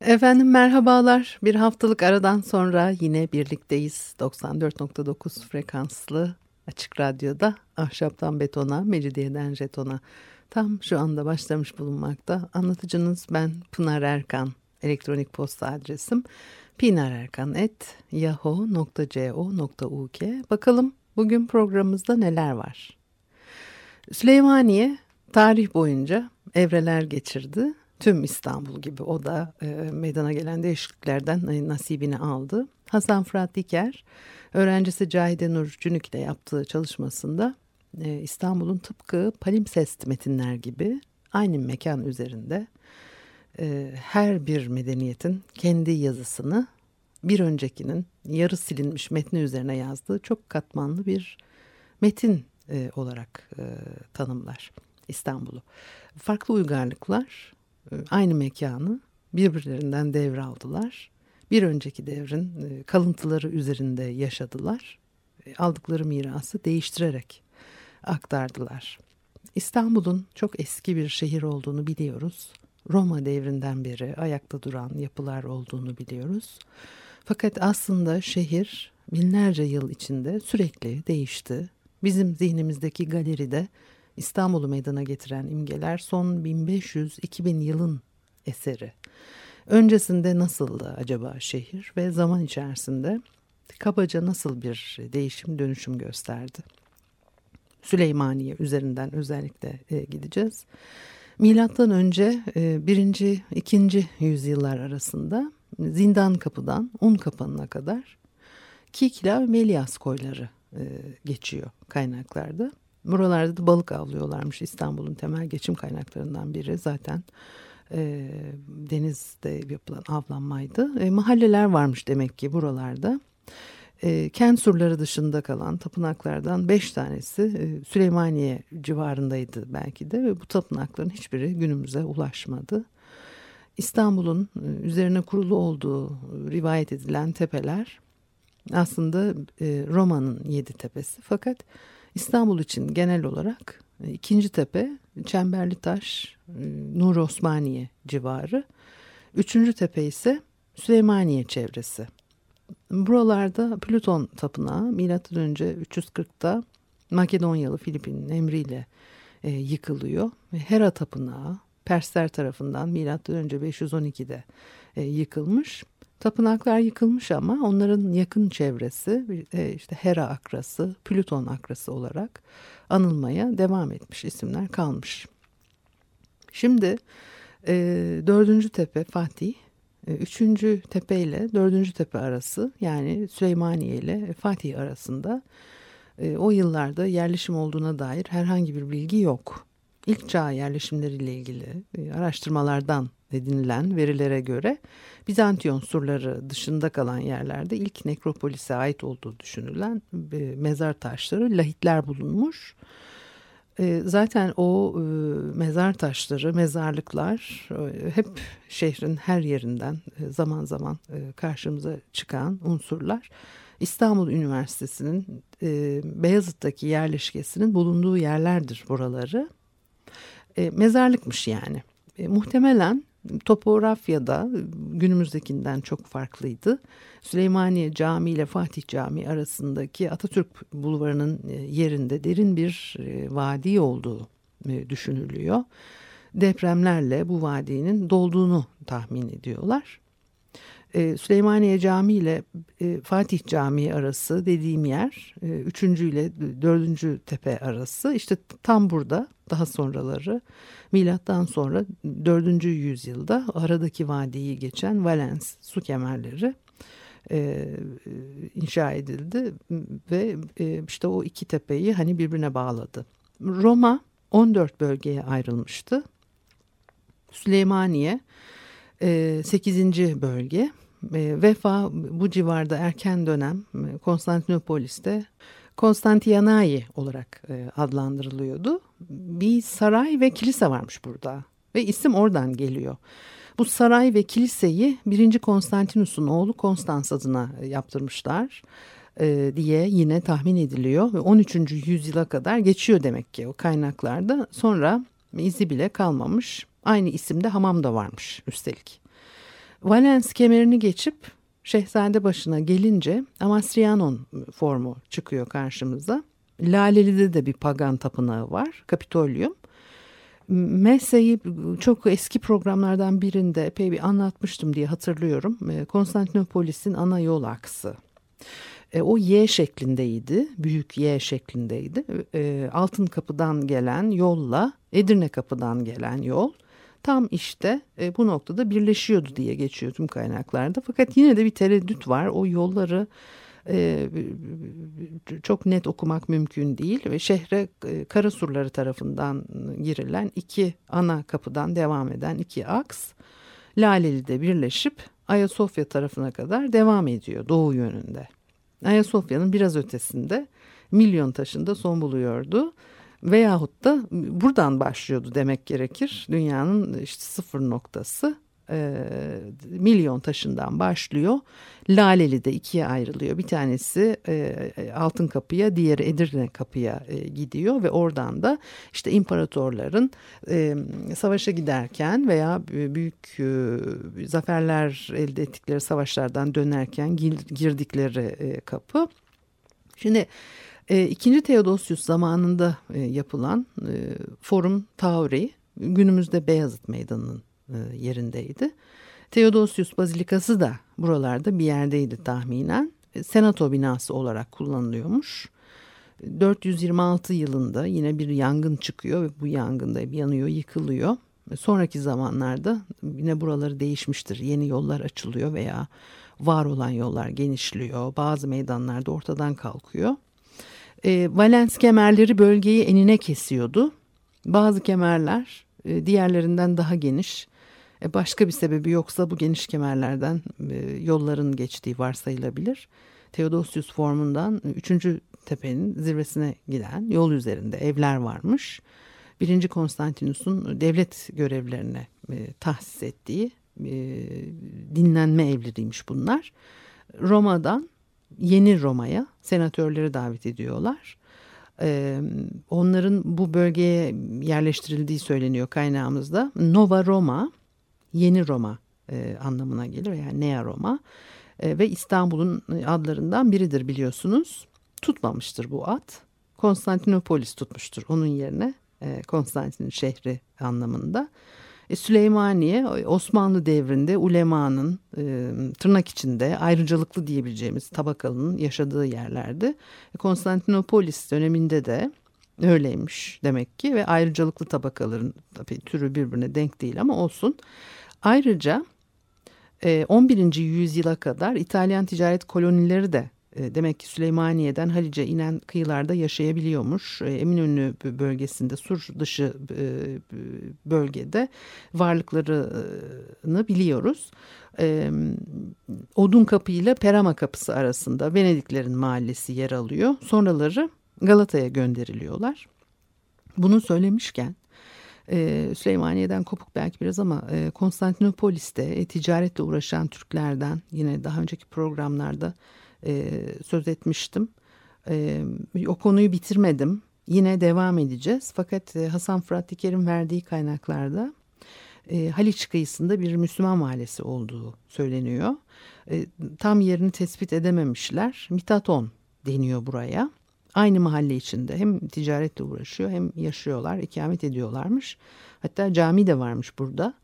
Efendim merhabalar. Bir haftalık aradan sonra yine birlikteyiz. 94.9 frekanslı Açık Radyo'da Ahşaptan Betona, Mecidiyeden Jeton'a tam şu anda başlamış bulunmakta. Anlatıcınız ben Pınar Erkan. Elektronik posta adresim pinarerkan.yahoo.co.uk Bakalım bugün programımızda neler var? Süleymaniye tarih boyunca evreler geçirdi tüm İstanbul gibi o da e, meydana gelen değişikliklerden e, nasibini aldı. Hasan Fırat Diker öğrencisi Cahide Nur Cünük ile yaptığı çalışmasında e, İstanbul'un tıpkı palimpsest metinler gibi aynı mekan üzerinde e, her bir medeniyetin kendi yazısını bir öncekinin yarı silinmiş metni üzerine yazdığı çok katmanlı bir metin e, olarak e, tanımlar İstanbul'u. Farklı uygarlıklar aynı mekanı birbirlerinden devraldılar. Bir önceki devrin e, kalıntıları üzerinde yaşadılar. E, aldıkları mirası değiştirerek aktardılar. İstanbul'un çok eski bir şehir olduğunu biliyoruz. Roma devrinden beri ayakta duran yapılar olduğunu biliyoruz. Fakat aslında şehir binlerce yıl içinde sürekli değişti. Bizim zihnimizdeki galeride İstanbul'u meydana getiren imgeler son 1500-2000 yılın eseri. Öncesinde nasıldı acaba şehir ve zaman içerisinde kabaca nasıl bir değişim dönüşüm gösterdi? Süleymaniye üzerinden özellikle e, gideceğiz. Milattan önce e, birinci, ikinci yüzyıllar arasında Zindan Kapı'dan Un Kapanı'na kadar Kikla ve Melias koyları e, geçiyor kaynaklarda. Buralarda da balık avlıyorlarmış İstanbul'un temel geçim kaynaklarından biri zaten e, denizde yapılan avlanmaydı. E, mahalleler varmış demek ki buralarda. E, kent surları dışında kalan tapınaklardan beş tanesi e, Süleymaniye civarındaydı belki de ve bu tapınakların hiçbiri günümüze ulaşmadı. İstanbul'un üzerine kurulu olduğu rivayet edilen tepeler aslında Roma'nın yedi tepesi fakat İstanbul için genel olarak e, ikinci tepe Çemberli Taş, e, Nur Osmaniye civarı. Üçüncü tepe ise Süleymaniye çevresi. Buralarda Plüton Tapınağı milattan önce 340'ta Makedonyalı Filipin'in emriyle e, yıkılıyor. Hera Tapınağı Persler tarafından milattan önce 512'de e, yıkılmış. Tapınaklar yıkılmış ama onların yakın çevresi e, işte Hera akrası, Plüton akrası olarak anılmaya devam etmiş isimler kalmış. Şimdi e, dördüncü tepe Fatih, e, üçüncü tepe ile dördüncü tepe arası yani Süleymaniye ile Fatih arasında e, o yıllarda yerleşim olduğuna dair herhangi bir bilgi yok. İlk çağ yerleşimleriyle ilgili e, araştırmalardan edinilen verilere göre Bizantiyon surları dışında kalan yerlerde ilk nekropolise ait olduğu düşünülen e, mezar taşları lahitler bulunmuş. E, zaten o e, mezar taşları, mezarlıklar hep şehrin her yerinden zaman zaman karşımıza çıkan unsurlar. İstanbul Üniversitesi'nin Beyazıt'taki yerleşkesinin bulunduğu yerlerdir buraları. Mezarlıkmış yani. Muhtemelen topografyada günümüzdekinden çok farklıydı. Süleymaniye Camii ile Fatih Camii arasındaki Atatürk Bulvarı'nın e, yerinde derin bir e, vadi olduğu e, düşünülüyor. Depremlerle bu vadinin dolduğunu tahmin ediyorlar. Süleymaniye Camii ile Fatih Camii arası dediğim yer üçüncü ile dördüncü tepe arası işte tam burada daha sonraları milattan sonra 4. yüzyılda aradaki vadiyi geçen Valens su kemerleri e, inşa edildi ve e, işte o iki tepeyi hani birbirine bağladı. Roma 14 bölgeye ayrılmıştı. Süleymaniye e, 8. bölge. E, Vefa bu civarda erken dönem Konstantinopolis'te Konstantinai olarak e, adlandırılıyordu. Bir saray ve kilise varmış burada ve isim oradan geliyor. Bu saray ve kiliseyi 1. Konstantinus'un oğlu Konstans adına yaptırmışlar e, diye yine tahmin ediliyor. Ve 13. yüzyıla kadar geçiyor demek ki o kaynaklarda. Sonra izi bile kalmamış. Aynı isimde hamam da varmış üstelik. Valens kemerini geçip Şehzade başına gelince Amastrianon formu çıkıyor karşımıza. Laleli'de de bir pagan tapınağı var. Kapitolyum. Messe'yi çok eski programlardan birinde epey bir anlatmıştım diye hatırlıyorum. E, Konstantinopolis'in ana yol aksı. E, o Y şeklindeydi, büyük Y şeklindeydi. E, Altın Kapı'dan gelen yolla Edirne Kapı'dan gelen yol tam işte bu noktada birleşiyordu diye geçiyor tüm kaynaklarda. Fakat yine de bir tereddüt var. O yolları çok net okumak mümkün değil ve şehre e, Karasurları tarafından girilen iki ana kapıdan devam eden iki aks Laleli'de birleşip Ayasofya tarafına kadar devam ediyor doğu yönünde. Ayasofya'nın biraz ötesinde milyon taşında son buluyordu. Veyahut da buradan başlıyordu demek gerekir. Dünyanın işte sıfır noktası e, milyon taşından başlıyor. Laleli de ikiye ayrılıyor. Bir tanesi e, Altın Kapı'ya, diğeri Edirne Kapı'ya e, gidiyor ve oradan da işte imparatorların e, savaşa giderken veya büyük e, zaferler elde ettikleri savaşlardan dönerken gir, girdikleri e, kapı. Şimdi e, ikinci Theodosius zamanında e, yapılan e, Forum Tauri günümüzde Beyazıt Meydanı'nın e, yerindeydi. Theodosius Bazilikası da buralarda bir yerdeydi tahminen. E, senato binası olarak kullanılıyormuş. 426 yılında yine bir yangın çıkıyor ve bu yangında yanıyor, yıkılıyor. E, sonraki zamanlarda yine buraları değişmiştir. Yeni yollar açılıyor veya var olan yollar genişliyor. Bazı meydanlarda ortadan kalkıyor. E, Valens kemerleri bölgeyi enine kesiyordu. Bazı kemerler e, diğerlerinden daha geniş. E, başka bir sebebi yoksa bu geniş kemerlerden e, yolların geçtiği varsayılabilir. Theodosius formundan 3. tepenin zirvesine giden yol üzerinde evler varmış. 1. Konstantinus'un devlet görevlerine e, tahsis ettiği e, dinlenme evleriymiş bunlar. Roma'dan Yeni Roma'ya senatörleri davet ediyorlar. Onların bu bölgeye yerleştirildiği söyleniyor kaynağımızda. Nova Roma, Yeni Roma e, anlamına gelir yani Nea Roma e, ve İstanbul'un adlarından biridir biliyorsunuz. Tutmamıştır bu ad. Konstantinopolis tutmuştur onun yerine e, Konstantin şehri anlamında. E, Süleymaniye Osmanlı devrinde ulemanın e, tırnak içinde ayrıcalıklı diyebileceğimiz tabakalının yaşadığı yerlerdi. E, Konstantinopolis döneminde de öyleymiş demek ki ve ayrıcalıklı tabakaların tabii türü birbirine denk değil ama olsun. Ayrıca 11. E, yüzyıla kadar İtalyan ticaret kolonileri de e, demek ki Süleymaniye'den Halice inen kıyılarda yaşayabiliyormuş. E, Eminönü bölgesinde sur dışı bölgede varlıklarını biliyoruz. Odun Kapı ile Perama Kapısı arasında Venediklerin mahallesi yer alıyor. Sonraları Galata'ya gönderiliyorlar. Bunu söylemişken e, Süleymaniye'den kopuk belki biraz ama e, Konstantinopolis'te e, ticaretle uğraşan Türklerden yine daha önceki programlarda e, söz etmiştim. O konuyu bitirmedim. Yine devam edeceğiz. Fakat Hasan Fırat Diker'in verdiği kaynaklarda e, Haliç kıyısında bir Müslüman mahallesi olduğu söyleniyor. Tam yerini tespit edememişler. Mitaton deniyor buraya aynı mahalle içinde hem ticaretle uğraşıyor hem yaşıyorlar, ikamet ediyorlarmış. Hatta cami de varmış burada.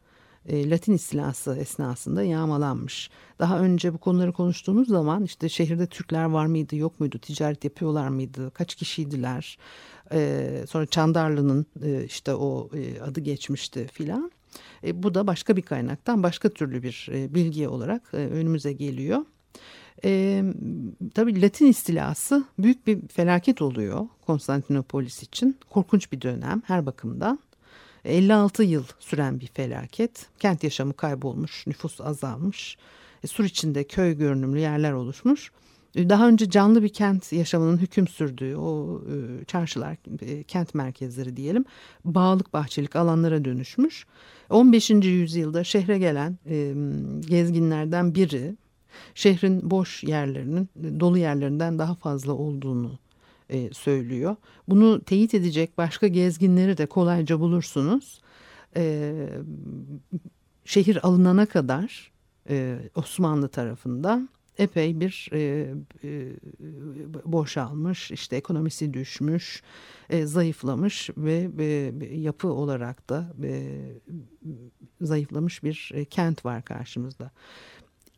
E, Latin istilası esnasında yağmalanmış. Daha önce bu konuları konuştuğumuz zaman işte şehirde Türkler var mıydı yok muydu, ticaret yapıyorlar mıydı, kaç kişiydiler. E, sonra Çandarlı'nın e, işte o adı geçmişti filan. Bu da başka bir kaynaktan başka türlü bir bilgi olarak önümüze geliyor. E, tabii Latin istilası büyük bir felaket oluyor Konstantinopolis için. Korkunç bir dönem her bakımdan. 56 yıl süren bir felaket. Kent yaşamı kaybolmuş, nüfus azalmış. E, sur içinde köy görünümlü yerler oluşmuş. Daha önce canlı bir kent yaşamının hüküm sürdüğü o e, çarşılar, e, kent merkezleri diyelim, bağlık bahçelik alanlara dönüşmüş. 15. yüzyılda şehre gelen e, gezginlerden biri şehrin boş yerlerinin dolu yerlerinden daha fazla olduğunu e, söylüyor. Bunu teyit edecek başka gezginleri de kolayca bulursunuz. E, şehir alınana kadar e, Osmanlı tarafından epey bir e, e, boşalmış, işte ekonomisi düşmüş, e, zayıflamış ve e, yapı olarak da e, zayıflamış bir e, kent var karşımızda.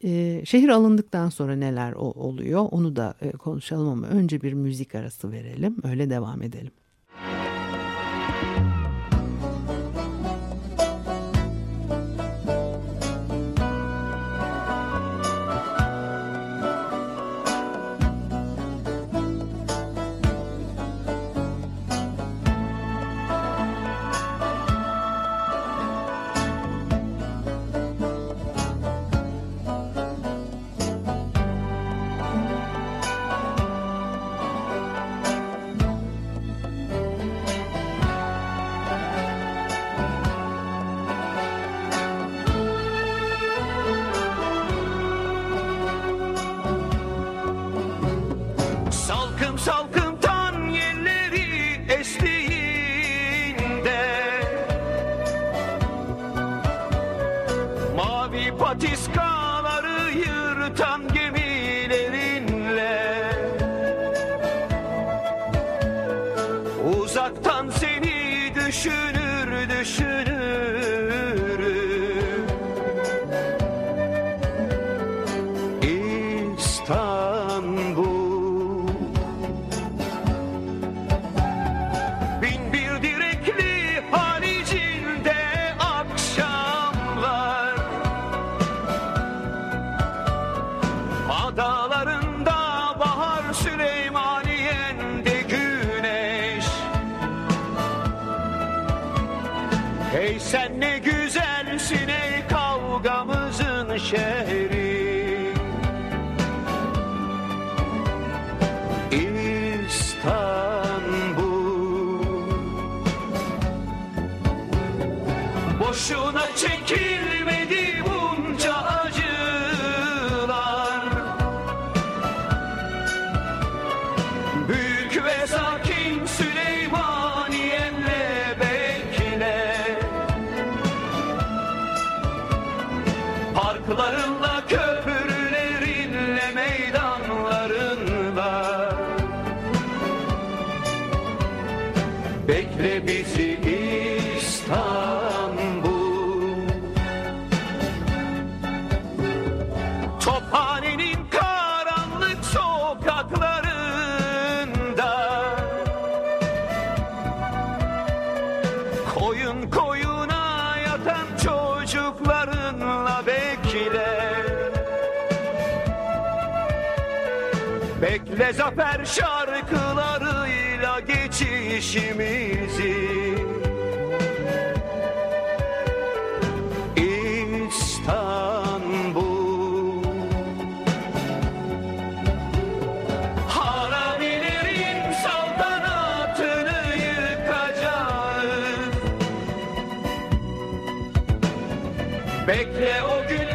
E, şehir alındıktan sonra neler oluyor onu da e, konuşalım ama önce bir müzik arası verelim, öyle devam edelim. شهر Bekle zafer şarkılarıyla geçişimizi İstanbul. Haramilerin saltanatını yıkacağız. Bekle o günler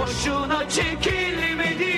Boşuna çekilmedi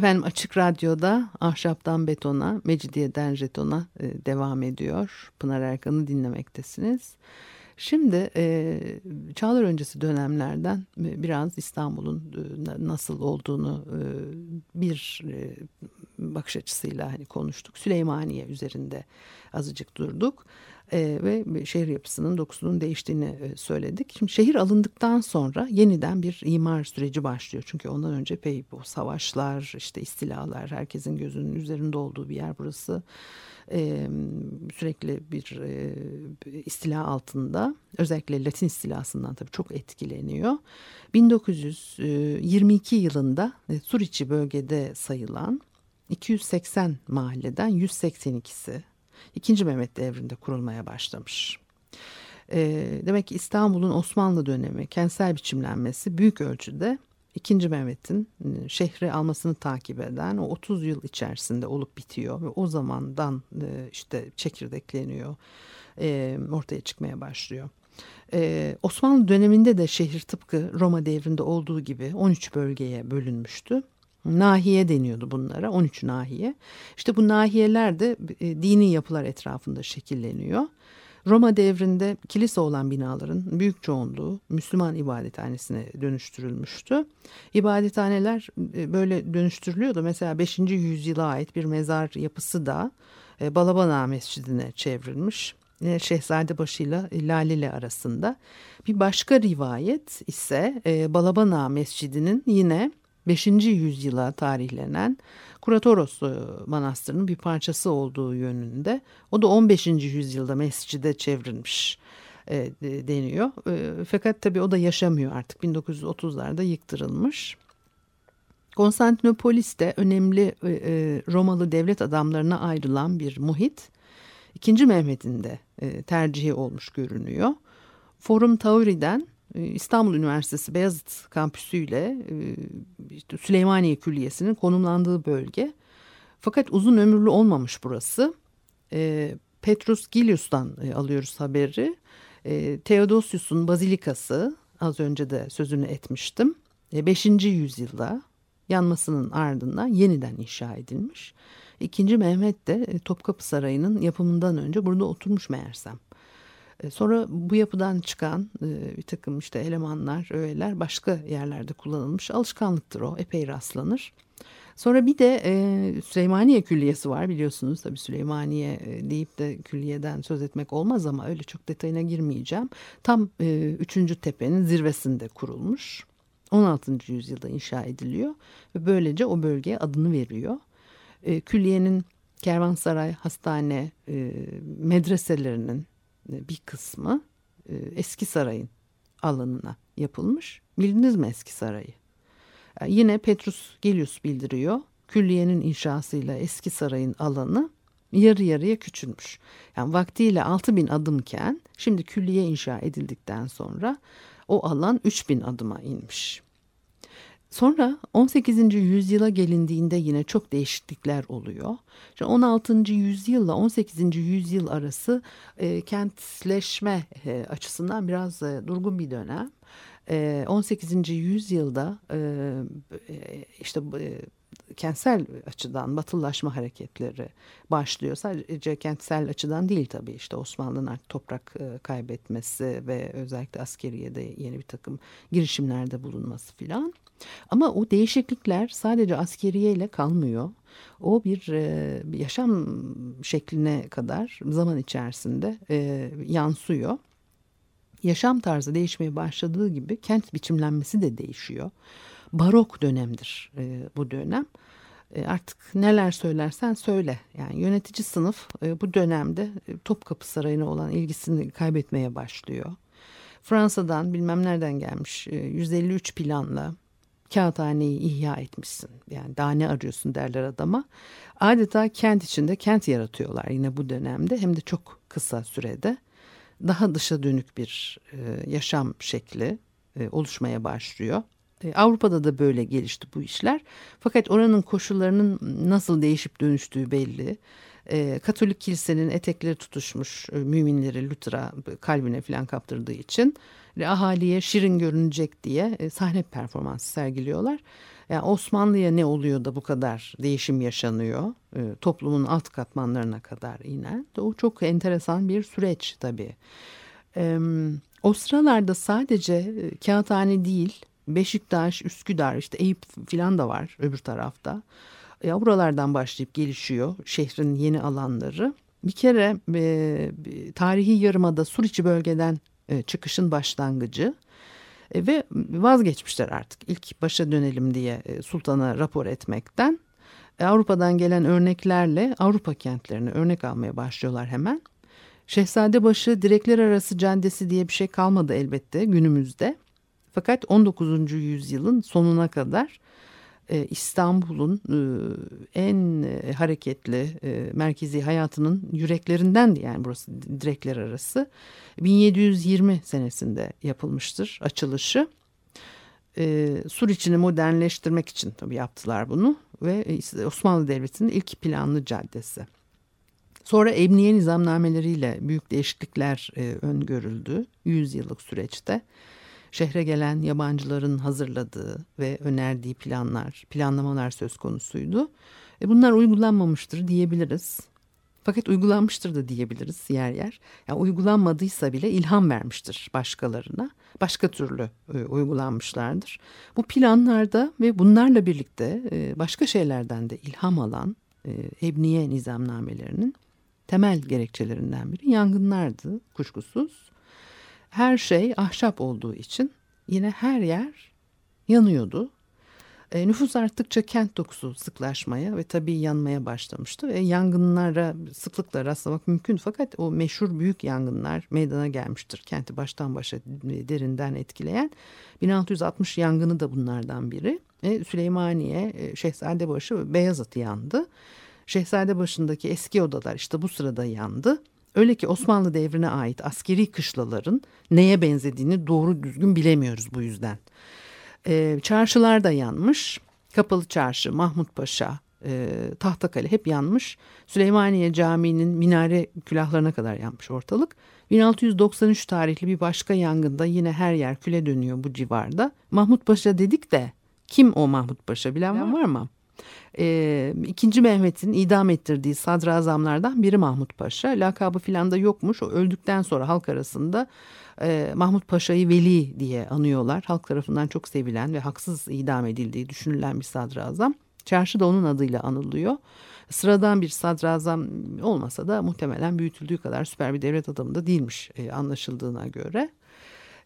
Efendim Açık Radyo'da Ahşaptan Betona, Mecidiyeden Jeton'a e, devam ediyor. Pınar Erkan'ı dinlemektesiniz. Şimdi e, çağlar öncesi dönemlerden e, biraz İstanbul'un nasıl olduğunu bir bakış açısıyla hani konuştuk. Süleymaniye üzerinde azıcık durduk e, ve şehir yapısının dokusunun değiştiğini e, söyledik. Şimdi şehir alındıktan sonra yeniden bir imar süreci başlıyor. Çünkü ondan önce epey bu savaşlar, işte istilalar, herkesin gözünün üzerinde olduğu bir yer burası. E, sürekli bir e, istila altında özellikle Latin istilasından tabii çok etkileniyor. 1922 yılında e, Suriçi bölgede sayılan 280 mahalleden 182'si 2. Mehmet devrinde kurulmaya başlamış. E, demek ki İstanbul'un Osmanlı dönemi kentsel biçimlenmesi büyük ölçüde 2. Mehmet'in e, şehri almasını takip eden o 30 yıl içerisinde olup bitiyor ve o zamandan e, işte çekirdekleniyor, e, ortaya çıkmaya başlıyor. Osmanlı döneminde de şehir tıpkı Roma devrinde olduğu gibi 13 bölgeye bölünmüştü. Nahiye deniyordu bunlara 13 nahiye. İşte bu nahiyeler de e, dini yapılar etrafında şekilleniyor. Roma devrinde kilise olan binaların büyük çoğunluğu Müslüman ibadethanesine dönüştürülmüştü. İbadethaneler e, böyle dönüştürülüyordu. Mesela 5. yüzyıla ait bir mezar yapısı da e, Balabana Mescidi'ne çevrilmiş. Şehzadebaşı ile Laleli arasında. Bir başka rivayet ise Balabana Mescidi'nin yine 5. yüzyıla tarihlenen Kuratoros e, Manastırı'nın bir parçası olduğu yönünde. O da 15. yüzyılda mescide çevrilmiş e, deniyor. E, fakat tabii o da yaşamıyor artık 1930'larda yıktırılmış. Konstantinopolis de önemli e, e, Romalı devlet adamlarına ayrılan bir muhit. İkinci Mehmet'in de e, tercihi olmuş görünüyor. Forum Tauri'den İstanbul Üniversitesi Beyazıt Kampüsü ile e, işte Süleymaniye Külliyesi'nin konumlandığı bölge. Fakat uzun ömürlü olmamış burası. E, Petrus Gilius'tan alıyoruz haberi. Theodosius'un bazilikası az önce de sözünü etmiştim. 5. yüzyılda yanmasının ardından yeniden inşa edilmiş. İkinci Mehmet de Topkapı Sarayı'nın yapımından önce burada oturmuş meğersem. E, sonra bu yapıdan çıkan e, bir takım işte elemanlar, öğeler başka yerlerde kullanılmış. Alışkanlıktır o, epey rastlanır. Sonra bir de e, Süleymaniye Külliyesi var biliyorsunuz. Tabii Süleymaniye deyip de külliyeden söz etmek olmaz ama öyle çok detayına girmeyeceğim. Tam e, 3. tepenin zirvesinde kurulmuş. 16. yüzyılda inşa ediliyor ve böylece o bölgeye adını veriyor. E, külliyenin kervansaray, hastane, medreselerinin bir kısmı e, eski sarayın alanına yapılmış. Bildiniz mi eski sarayı? E, yine Petrus Gelius bildiriyor. Külliyenin inşasıyla eski sarayın alanı yarı yarıya küçülmüş. Yani vaktiyle 6 bin adımken şimdi külliye inşa edildikten sonra o alan 3 bin adıma inmiş. Sonra 18. yüzyıla gelindiğinde yine çok değişiklikler oluyor. 16. yüzyılla 18. yüzyıl arası e, kentleşme e, açısından biraz e, durgun bir dönem. E, 18. yüzyılda e, e işte e, kentsel açıdan batılılaşma hareketleri başlıyor. Sadece kentsel açıdan değil tabii işte Osmanlı'nın artık toprak e, kaybetmesi ve özellikle askeriyede yeni bir takım girişimlerde bulunması filan. Ama o değişiklikler sadece askeriye ile kalmıyor. O bir e, yaşam şekline kadar zaman içerisinde e, yansıyor. Yaşam tarzı değişmeye başladığı gibi kent biçimlenmesi de değişiyor. Barok dönemdir e, bu dönem. E, artık neler söylersen söyle. Yani yönetici sınıf e, bu dönemde e, Topkapı Sarayı'na olan ilgisini kaybetmeye başlıyor. Fransa'dan bilmem nereden gelmiş 153 planla kağıthaneyi ihya etmişsin. Yani daha ne arıyorsun derler adama. Adeta kent içinde kent yaratıyorlar yine bu dönemde hem de çok kısa sürede. Daha dışa dönük bir e, yaşam şekli e, oluşmaya başlıyor. E, Avrupa'da da böyle gelişti bu işler. Fakat oranın koşullarının nasıl değişip dönüştüğü belli. E, Katolik kilisenin etekleri tutuşmuş e, müminleri Luther'a kalbine falan kaptırdığı için ahaliye şirin görünecek diye sahne performansı sergiliyorlar. Yani Osmanlı'ya ne oluyor da bu kadar değişim yaşanıyor? E, toplumun alt katmanlarına kadar inen. O çok enteresan bir süreç tabii. E, o sıralarda sadece e, kağıthane değil, Beşiktaş, Üsküdar, işte Eyüp filan da var öbür tarafta. Ya buralardan başlayıp gelişiyor şehrin yeni alanları. Bir kere e, tarihi yarımada Suriçi bölgeden e, çıkışın başlangıcı e, ve vazgeçmişler artık ilk başa dönelim diye e, sultana rapor etmekten. E, Avrupa'dan gelen örneklerle Avrupa kentlerini örnek almaya başlıyorlar hemen. Şehzadebaşı direkler arası caddesi diye bir şey kalmadı elbette günümüzde. Fakat 19. yüzyılın sonuna kadar e, İstanbul'un e, en e, hareketli merkezi hayatının yüreklerindendi yani burası direkler arası. 1720 senesinde yapılmıştır açılışı. Sur içini modernleştirmek için tabii yaptılar bunu ve Osmanlı Devleti'nin ilk planlı caddesi. Sonra emniye nizamnameleriyle büyük değişiklikler öngörüldü 100 yıllık süreçte şehre gelen yabancıların hazırladığı ve önerdiği planlar, planlamalar söz konusuydu. E bunlar uygulanmamıştır diyebiliriz. Fakat uygulanmıştır da diyebiliriz yer yer. Yani uygulanmadıysa bile ilham vermiştir başkalarına. Başka türlü e, uygulanmışlardır. Bu planlarda ve bunlarla birlikte e, başka şeylerden de ilham alan e, ebniye nizamnamelerinin temel gerekçelerinden biri yangınlardı kuşkusuz her şey ahşap olduğu için yine her yer yanıyordu. E, nüfus arttıkça kent dokusu sıklaşmaya ve tabii yanmaya başlamıştı. Ve yangınlara sıklıkla rastlamak mümkün fakat o meşhur büyük yangınlar meydana gelmiştir. Kenti baştan başa derinden etkileyen 1660 yangını da bunlardan biri. E, Süleymaniye, Şehzadebaşı ve Beyazıt yandı. Şehzadebaşı'ndaki eski odalar işte bu sırada yandı. Öyle ki Osmanlı devrine ait askeri kışlaların neye benzediğini doğru düzgün bilemiyoruz bu yüzden. E, çarşılar da yanmış. Kapalı Çarşı, Mahmut Paşa, e, Tahtakale hep yanmış. Süleymaniye Camii'nin minare külahlarına kadar yanmış ortalık. 1693 tarihli bir başka yangında yine her yer küle dönüyor bu civarda. Mahmut Paşa dedik de kim o Mahmut Paşa bilen var mı? E, ikinci Mehmet'in idam ettirdiği sadrazamlardan biri Mahmut Paşa. Lakabı filan da yokmuş. O öldükten sonra halk arasında e, Mahmut Paşa'yı veli diye anıyorlar. Halk tarafından çok sevilen ve haksız idam edildiği düşünülen bir sadrazam. Çarşı da onun adıyla anılıyor. Sıradan bir sadrazam olmasa da muhtemelen büyütüldüğü kadar süper bir devlet adamı da değilmiş e, anlaşıldığına göre.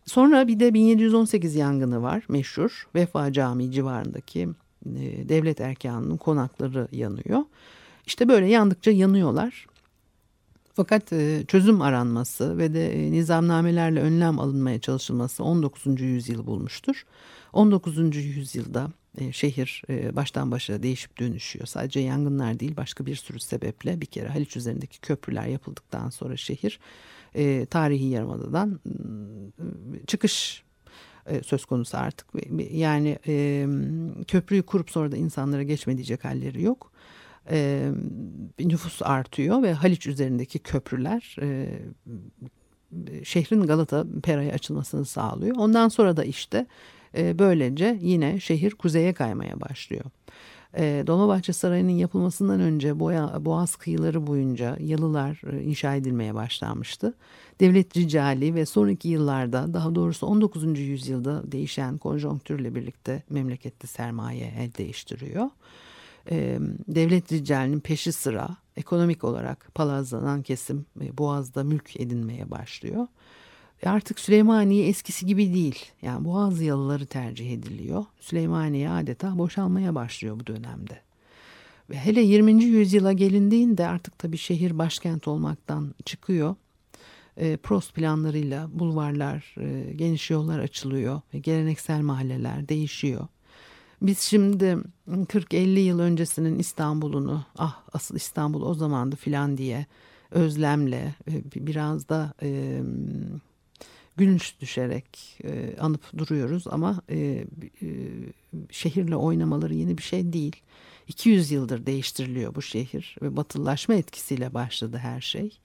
Sonra bir de 1718 yangını var meşhur. Vefa Camii civarındaki e, devlet erkanının konakları yanıyor. İşte böyle yandıkça yanıyorlar. Fakat e, çözüm aranması ve de e, nizamnamelerle önlem alınmaya çalışılması 19. yüzyıl bulmuştur. 19. yüzyılda şehir baştan başa değişip dönüşüyor. Sadece yangınlar değil başka bir sürü sebeple bir kere Haliç üzerindeki köprüler yapıldıktan sonra şehir tarihi yarımadadan çıkış e, söz konusu artık. Yani e, köprüyü kurup sonra da insanlara geçme diyecek halleri yok. E, nüfus artıyor ve Haliç üzerindeki köprüler e, şehrin Galata Pera'ya açılmasını sağlıyor. Ondan sonra da işte e, böylece yine şehir kuzeye kaymaya başlıyor. E, Dolmabahçe Sarayı'nın yapılmasından önce Boya, Boğaz kıyıları boyunca yalılar e, inşa edilmeye başlanmıştı. Devlet ricali ve sonraki yıllarda daha doğrusu 19. yüzyılda değişen konjonktürle birlikte memlekette sermaye el değiştiriyor. E, devlet ricalinin peşi sıra ekonomik olarak palazlanan kesim e, Boğaz'da mülk edinmeye başlıyor. E, artık Süleymaniye eskisi gibi değil. Yani Boğaz yalıları tercih ediliyor. Süleymaniye adeta boşalmaya başlıyor bu dönemde. Ve hele 20. yüzyıla gelindiğinde artık tabii şehir başkent olmaktan çıkıyor. E, Prost planlarıyla bulvarlar, e, geniş yollar açılıyor. ve Geleneksel mahalleler değişiyor. Biz şimdi 40-50 yıl öncesinin İstanbul'unu ah asıl İstanbul o zamandı filan diye özlemle e, biraz da e, gülünç düşerek e, anıp duruyoruz ama e, e, şehirle oynamaları yeni bir şey değil. 200 yıldır değiştiriliyor bu şehir ve batılılaşma etkisiyle başladı her şey.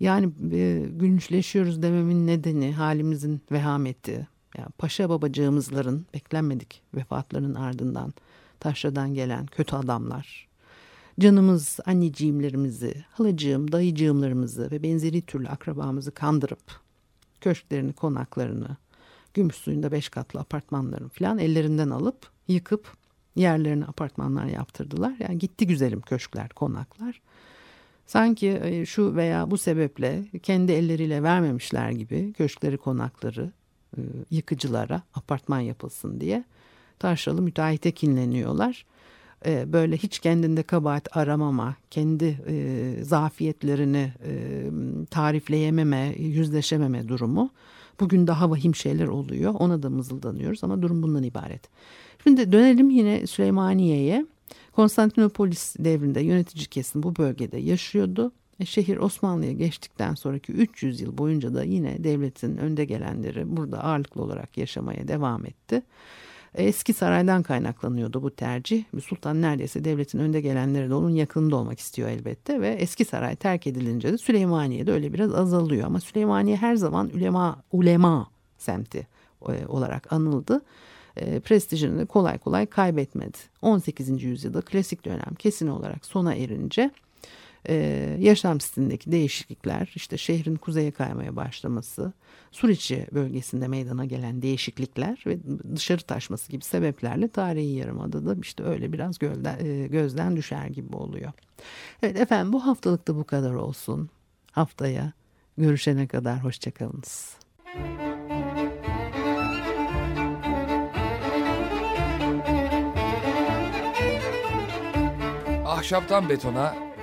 Yani e, gülünçleşiyoruz dememin nedeni halimizin vehameti. Yani paşa babacığımızların beklenmedik vefatlarının ardından taşradan gelen kötü adamlar. Canımız anneciğimlerimizi, halacığım, dayıcığımlarımızı ve benzeri türlü akrabamızı kandırıp köşklerini, konaklarını, gümüş suyunda beş katlı apartmanlarını falan ellerinden alıp yıkıp yerlerine apartmanlar yaptırdılar. Yani gitti güzelim köşkler, konaklar. Sanki e, şu veya bu sebeple kendi elleriyle vermemişler gibi köşkleri, konakları e, yıkıcılara apartman yapılsın diye taşralı müteahhite kinleniyorlar. E, böyle hiç kendinde kabahat aramama, kendi zafiyetlerini tarifleyememe, yüzleşememe durumu bugün daha vahim şeyler oluyor. Ona da mızıldanıyoruz ama durum bundan ibaret. Şimdi dönelim yine Süleymaniye'ye. Konstantinopolis devrinde yönetici kesim bu bölgede yaşıyordu. E, şehir Osmanlı'ya geçtikten sonraki 300 yıl boyunca da yine devletin önde gelenleri burada ağırlıklı olarak yaşamaya devam etti. Eski saraydan kaynaklanıyordu bu tercih. Sultan neredeyse devletin önde gelenleri de onun yakınında olmak istiyor elbette ve eski saray terk edilince de Süleymaniye de öyle biraz azalıyor ama Süleymaniye her zaman ulema ulema semti e, olarak anıldı e, prestijini kolay kolay kaybetmedi. 18. yüzyılda klasik dönem kesin olarak sona erince e, yaşam stilindeki değişiklikler işte şehrin kuzeye kaymaya başlaması, Suriçi bölgesinde meydana gelen değişiklikler ve dışarı taşması gibi sebeplerle tarihi yarımadada işte öyle biraz gölden, e, gözden düşer gibi oluyor. Evet efendim bu haftalık da bu kadar olsun. Haftaya görüşene kadar hoşçakalınız. Ahşaptan betona,